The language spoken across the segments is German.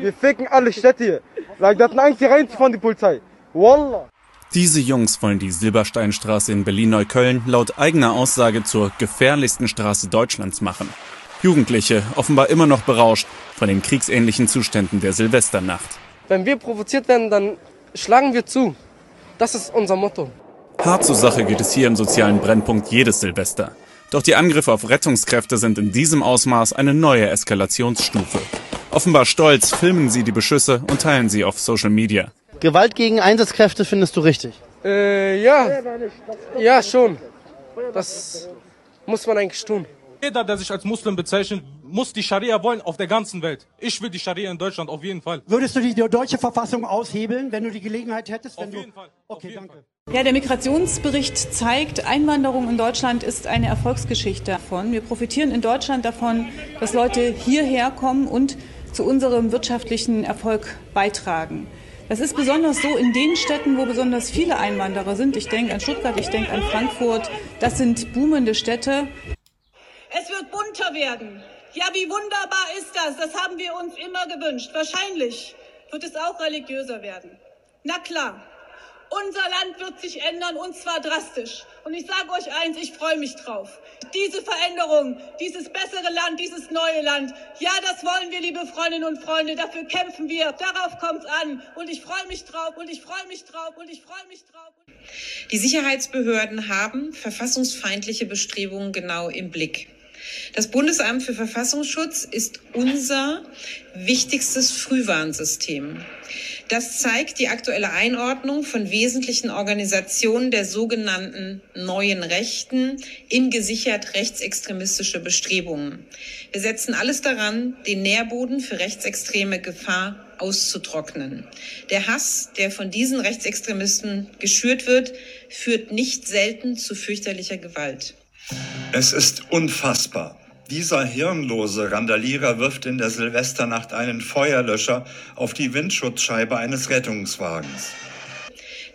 Wir ficken alle Städte hier. Like, das sind Angst, hier reinzufahren, die Polizei. Wallah. Diese Jungs wollen die Silbersteinstraße in Berlin-Neukölln laut eigener Aussage zur gefährlichsten Straße Deutschlands machen. Jugendliche, offenbar immer noch berauscht von den kriegsähnlichen Zuständen der Silvesternacht. Wenn wir provoziert werden, dann schlagen wir zu. Das ist unser Motto. Hart zur Sache geht es hier im sozialen Brennpunkt jedes Silvester. Doch die Angriffe auf Rettungskräfte sind in diesem Ausmaß eine neue Eskalationsstufe. Offenbar stolz filmen sie die Beschüsse und teilen sie auf Social Media. Gewalt gegen Einsatzkräfte findest du richtig? Äh, ja. Ja, schon. Das muss man eigentlich tun. Jeder, der sich als Muslim bezeichnet, muss die Scharia wollen auf der ganzen Welt. Ich will die Scharia in Deutschland auf jeden Fall. Würdest du die deutsche Verfassung aushebeln, wenn du die Gelegenheit hättest? Auf jeden Fall. Okay, danke. Ja, der Migrationsbericht zeigt, Einwanderung in Deutschland ist eine Erfolgsgeschichte davon. Wir profitieren in Deutschland davon, dass Leute hierher kommen und zu unserem wirtschaftlichen Erfolg beitragen. Das ist besonders so in den Städten, wo besonders viele Einwanderer sind. Ich denke an Stuttgart, ich denke an Frankfurt. Das sind boomende Städte. Es wird bunter werden. Ja, wie wunderbar ist das? Das haben wir uns immer gewünscht. Wahrscheinlich wird es auch religiöser werden. Na klar. Unser Land wird sich ändern und zwar drastisch. Und ich sage euch eins, ich freue mich drauf. Diese Veränderung, dieses bessere Land, dieses neue Land, ja, das wollen wir, liebe Freundinnen und Freunde. Dafür kämpfen wir. Darauf kommt es an. Und ich freue mich drauf und ich freue mich drauf und ich freue mich drauf. Die Sicherheitsbehörden haben verfassungsfeindliche Bestrebungen genau im Blick. Das Bundesamt für Verfassungsschutz ist unser wichtigstes Frühwarnsystem. Das zeigt die aktuelle Einordnung von wesentlichen Organisationen der sogenannten neuen Rechten in gesichert rechtsextremistische Bestrebungen. Wir setzen alles daran, den Nährboden für rechtsextreme Gefahr auszutrocknen. Der Hass, der von diesen Rechtsextremisten geschürt wird, führt nicht selten zu fürchterlicher Gewalt. Es ist unfassbar. Dieser hirnlose Randalierer wirft in der Silvesternacht einen Feuerlöscher auf die Windschutzscheibe eines Rettungswagens.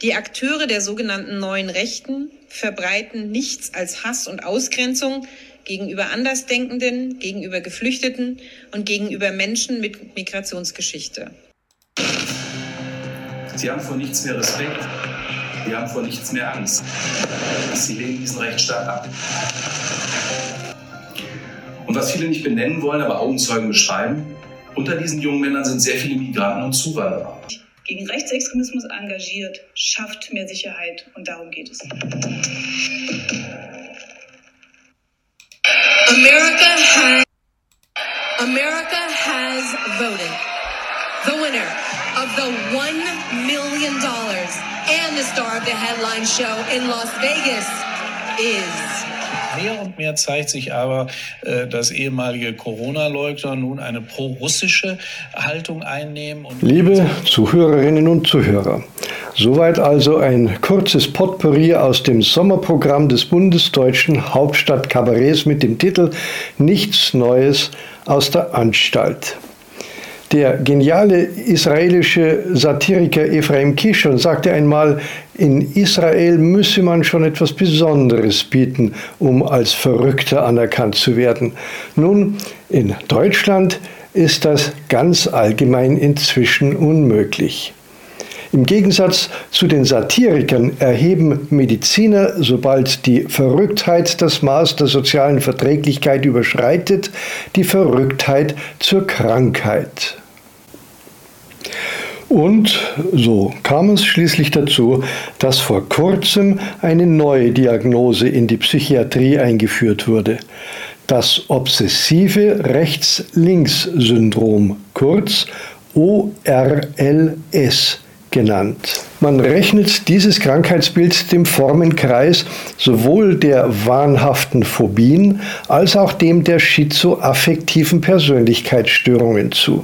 Die Akteure der sogenannten neuen Rechten verbreiten nichts als Hass und Ausgrenzung gegenüber Andersdenkenden, gegenüber Geflüchteten und gegenüber Menschen mit Migrationsgeschichte. Sie haben vor nichts mehr Respekt. Sie haben vor nichts mehr Angst. Sie lehnen diesen Rechtsstaat ab. Und was viele nicht benennen wollen, aber Augenzeugen beschreiben, unter diesen jungen Männern sind sehr viele Migranten und Zuwanderer. Gegen Rechtsextremismus engagiert, schafft mehr Sicherheit und darum geht es. America has, America has voted. The winner of the $1 million and the star of the headline show in Las Vegas is Mehr und mehr zeigt sich aber, äh, dass ehemalige Corona-Leugner nun eine pro-russische Haltung einnehmen. Liebe Zuhörerinnen und Zuhörer, soweit also ein kurzes Potpourri aus dem Sommerprogramm des bundesdeutschen Hauptstadtkabarets mit dem Titel Nichts Neues aus der Anstalt. Der geniale israelische Satiriker Ephraim Kishon sagte einmal, in Israel müsse man schon etwas Besonderes bieten, um als Verrückter anerkannt zu werden. Nun, in Deutschland ist das ganz allgemein inzwischen unmöglich. Im Gegensatz zu den Satirikern erheben Mediziner, sobald die Verrücktheit das Maß der sozialen Verträglichkeit überschreitet, die Verrücktheit zur Krankheit. Und so kam es schließlich dazu, dass vor kurzem eine neue Diagnose in die Psychiatrie eingeführt wurde. Das obsessive Rechts-Links-Syndrom, kurz ORLS genannt. Man rechnet dieses Krankheitsbild dem Formenkreis sowohl der wahnhaften Phobien als auch dem der schizoaffektiven Persönlichkeitsstörungen zu.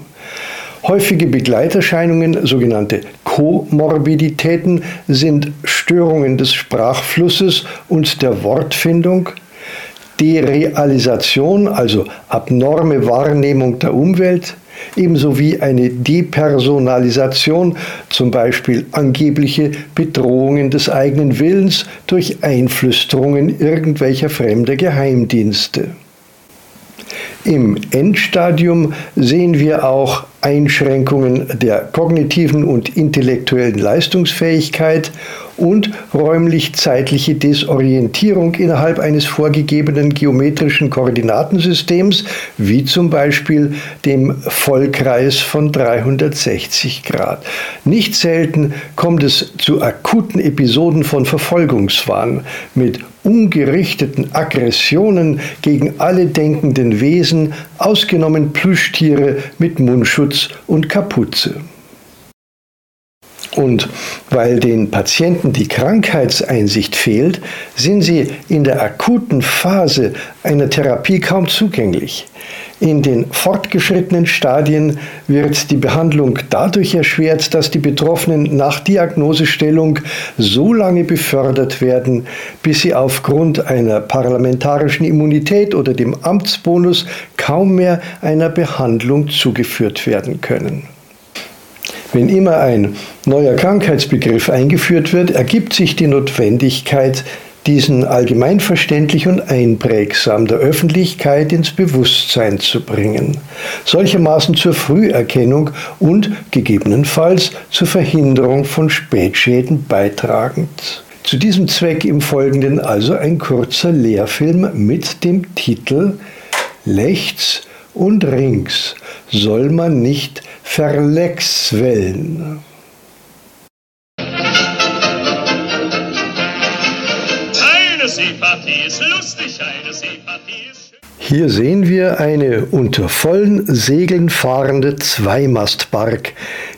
Häufige Begleiterscheinungen, sogenannte Komorbiditäten, sind Störungen des Sprachflusses und der Wortfindung, Derealisation, also abnorme Wahrnehmung der Umwelt, ebenso wie eine Depersonalisation, zum Beispiel angebliche Bedrohungen des eigenen Willens durch Einflüsterungen irgendwelcher fremder Geheimdienste. Im Endstadium sehen wir auch Einschränkungen der kognitiven und intellektuellen Leistungsfähigkeit und räumlich-zeitliche Desorientierung innerhalb eines vorgegebenen geometrischen Koordinatensystems, wie zum Beispiel dem Vollkreis von 360 Grad. Nicht selten kommt es zu akuten Episoden von Verfolgungswahn mit ungerichteten Aggressionen gegen alle denkenden Wesen, ausgenommen Plüschtiere mit Mundschutz und Kapuze. Und weil den Patienten die Krankheitseinsicht fehlt, sind sie in der akuten Phase einer Therapie kaum zugänglich. In den fortgeschrittenen Stadien wird die Behandlung dadurch erschwert, dass die Betroffenen nach Diagnosestellung so lange befördert werden, bis sie aufgrund einer parlamentarischen Immunität oder dem Amtsbonus kaum mehr einer Behandlung zugeführt werden können. Wenn immer ein neuer Krankheitsbegriff eingeführt wird, ergibt sich die Notwendigkeit, diesen allgemeinverständlich und einprägsam der Öffentlichkeit ins Bewusstsein zu bringen, solchermaßen zur Früherkennung und gegebenenfalls zur Verhinderung von Spätschäden beitragend. Zu diesem Zweck im Folgenden also ein kurzer Lehrfilm mit dem Titel Lechts und Rings soll man nicht Verlegswellen. Eine Seepartie ist lustig, eine Seepartie ist Hier sehen wir eine unter vollen Segeln fahrende Zweimastbark,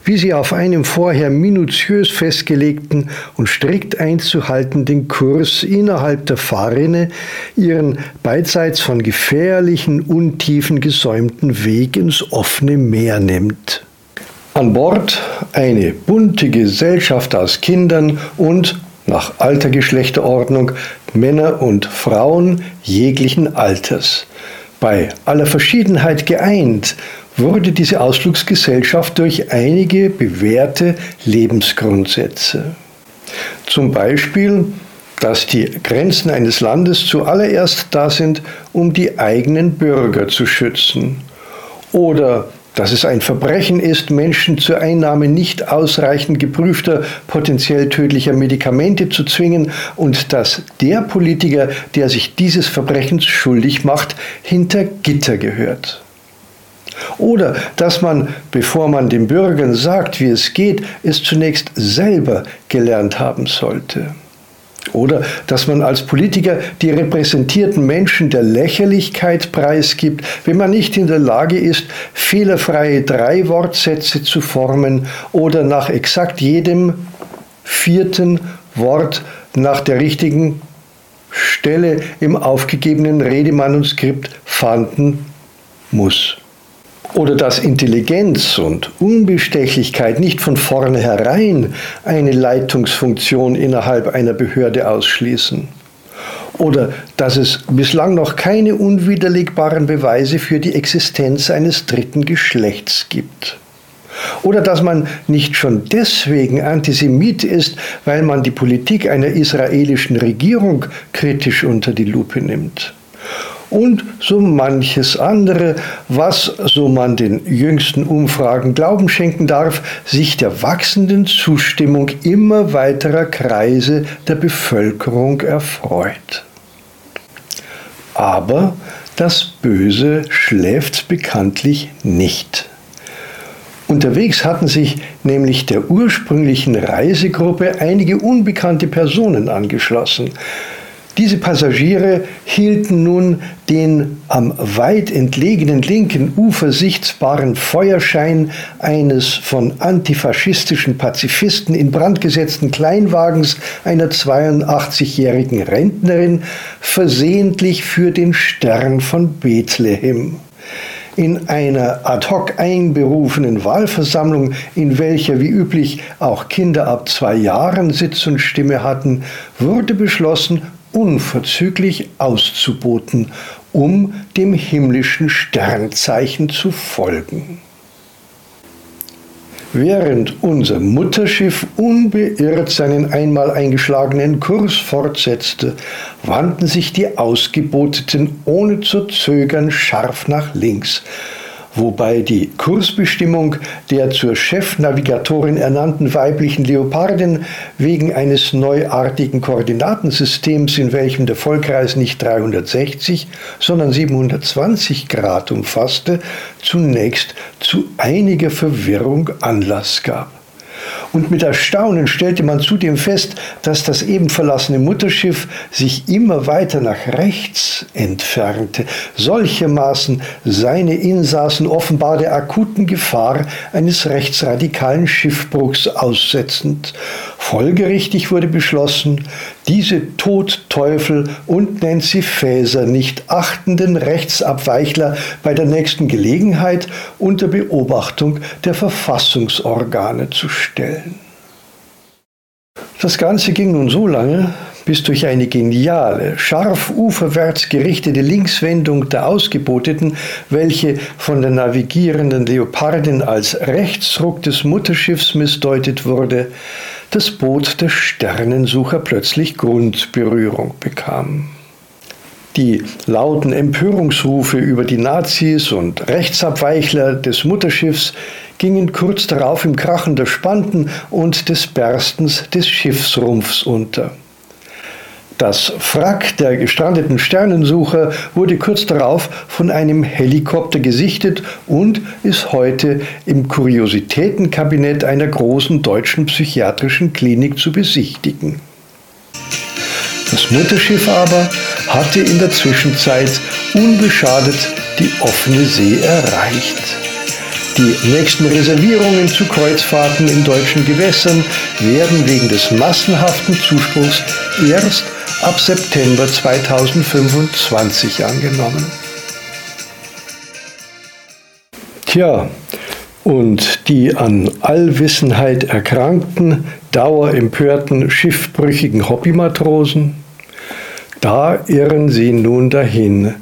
wie sie auf einem vorher minutiös festgelegten und strikt einzuhaltenden Kurs innerhalb der Fahrrinne ihren beidseits von gefährlichen Untiefen gesäumten Weg ins offene Meer nimmt. An Bord eine bunte Gesellschaft aus Kindern und nach alter Geschlechterordnung Männer und Frauen jeglichen Alters. Bei aller Verschiedenheit geeint wurde diese Ausflugsgesellschaft durch einige bewährte Lebensgrundsätze. Zum Beispiel, dass die Grenzen eines Landes zuallererst da sind, um die eigenen Bürger zu schützen. Oder dass es ein Verbrechen ist, Menschen zur Einnahme nicht ausreichend geprüfter, potenziell tödlicher Medikamente zu zwingen und dass der Politiker, der sich dieses Verbrechens schuldig macht, hinter Gitter gehört. Oder dass man, bevor man den Bürgern sagt, wie es geht, es zunächst selber gelernt haben sollte. Oder dass man als Politiker die repräsentierten Menschen der Lächerlichkeit preisgibt, wenn man nicht in der Lage ist, fehlerfreie drei Wortsätze zu formen oder nach exakt jedem vierten Wort nach der richtigen Stelle im aufgegebenen Redemanuskript fanden muss oder dass Intelligenz und Unbestechlichkeit nicht von vornherein eine Leitungsfunktion innerhalb einer Behörde ausschließen. Oder dass es bislang noch keine unwiderlegbaren Beweise für die Existenz eines dritten Geschlechts gibt. Oder dass man nicht schon deswegen Antisemit ist, weil man die Politik einer israelischen Regierung kritisch unter die Lupe nimmt und so manches andere, was, so man den jüngsten Umfragen Glauben schenken darf, sich der wachsenden Zustimmung immer weiterer Kreise der Bevölkerung erfreut. Aber das Böse schläft bekanntlich nicht. Unterwegs hatten sich nämlich der ursprünglichen Reisegruppe einige unbekannte Personen angeschlossen. Diese Passagiere hielten nun den am weit entlegenen linken Ufer sichtbaren Feuerschein eines von antifaschistischen Pazifisten in Brand gesetzten Kleinwagens einer 82-jährigen Rentnerin versehentlich für den Stern von Bethlehem. In einer ad hoc einberufenen Wahlversammlung, in welcher wie üblich auch Kinder ab zwei Jahren Sitz und Stimme hatten, wurde beschlossen, unverzüglich auszuboten, um dem himmlischen Sternzeichen zu folgen. Während unser Mutterschiff unbeirrt seinen einmal eingeschlagenen Kurs fortsetzte, wandten sich die Ausgeboteten ohne zu zögern scharf nach links, wobei die Kursbestimmung der zur Chefnavigatorin ernannten weiblichen Leopardin wegen eines neuartigen Koordinatensystems, in welchem der Vollkreis nicht 360, sondern 720 Grad umfasste, zunächst zu einiger Verwirrung Anlass gab. Und mit Erstaunen stellte man zudem fest, dass das eben verlassene Mutterschiff sich immer weiter nach rechts entfernte, solchermaßen seine Insassen offenbar der akuten Gefahr eines rechtsradikalen Schiffbruchs aussetzend. Folgerichtig wurde beschlossen, diese Todteufel und Nancy Faeser nicht achtenden Rechtsabweichler bei der nächsten Gelegenheit unter Beobachtung der Verfassungsorgane zu stellen. Das Ganze ging nun so lange, bis durch eine geniale, scharf uferwärts gerichtete Linkswendung der Ausgeboteten, welche von der navigierenden Leopardin als Rechtsruck des Mutterschiffs missdeutet wurde, das Boot der Sternensucher plötzlich Grundberührung bekam. Die lauten Empörungsrufe über die Nazis und Rechtsabweichler des Mutterschiffs gingen kurz darauf im Krachen der Spanten und des Berstens des Schiffsrumpfs unter. Das Wrack der gestrandeten Sternensucher wurde kurz darauf von einem Helikopter gesichtet und ist heute im Kuriositätenkabinett einer großen deutschen psychiatrischen Klinik zu besichtigen. Das Mutterschiff aber hatte in der Zwischenzeit unbeschadet die offene See erreicht. Die nächsten Reservierungen zu Kreuzfahrten in deutschen Gewässern werden wegen des massenhaften Zuspruchs erst ab September 2025 angenommen. Tja, und die an Allwissenheit erkrankten, dauerempörten, schiffbrüchigen Hobbymatrosen, da irren sie nun dahin,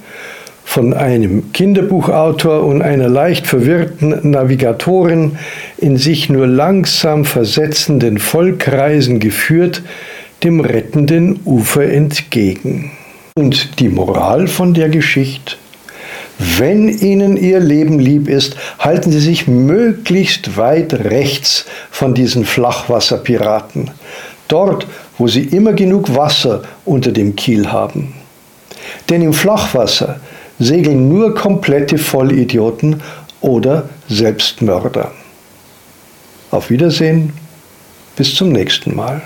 von einem Kinderbuchautor und einer leicht verwirrten Navigatorin in sich nur langsam versetzenden Vollkreisen geführt, dem rettenden Ufer entgegen. Und die Moral von der Geschichte? Wenn Ihnen Ihr Leben lieb ist, halten Sie sich möglichst weit rechts von diesen Flachwasserpiraten. Dort, wo Sie immer genug Wasser unter dem Kiel haben. Denn im Flachwasser segeln nur komplette Vollidioten oder Selbstmörder. Auf Wiedersehen, bis zum nächsten Mal.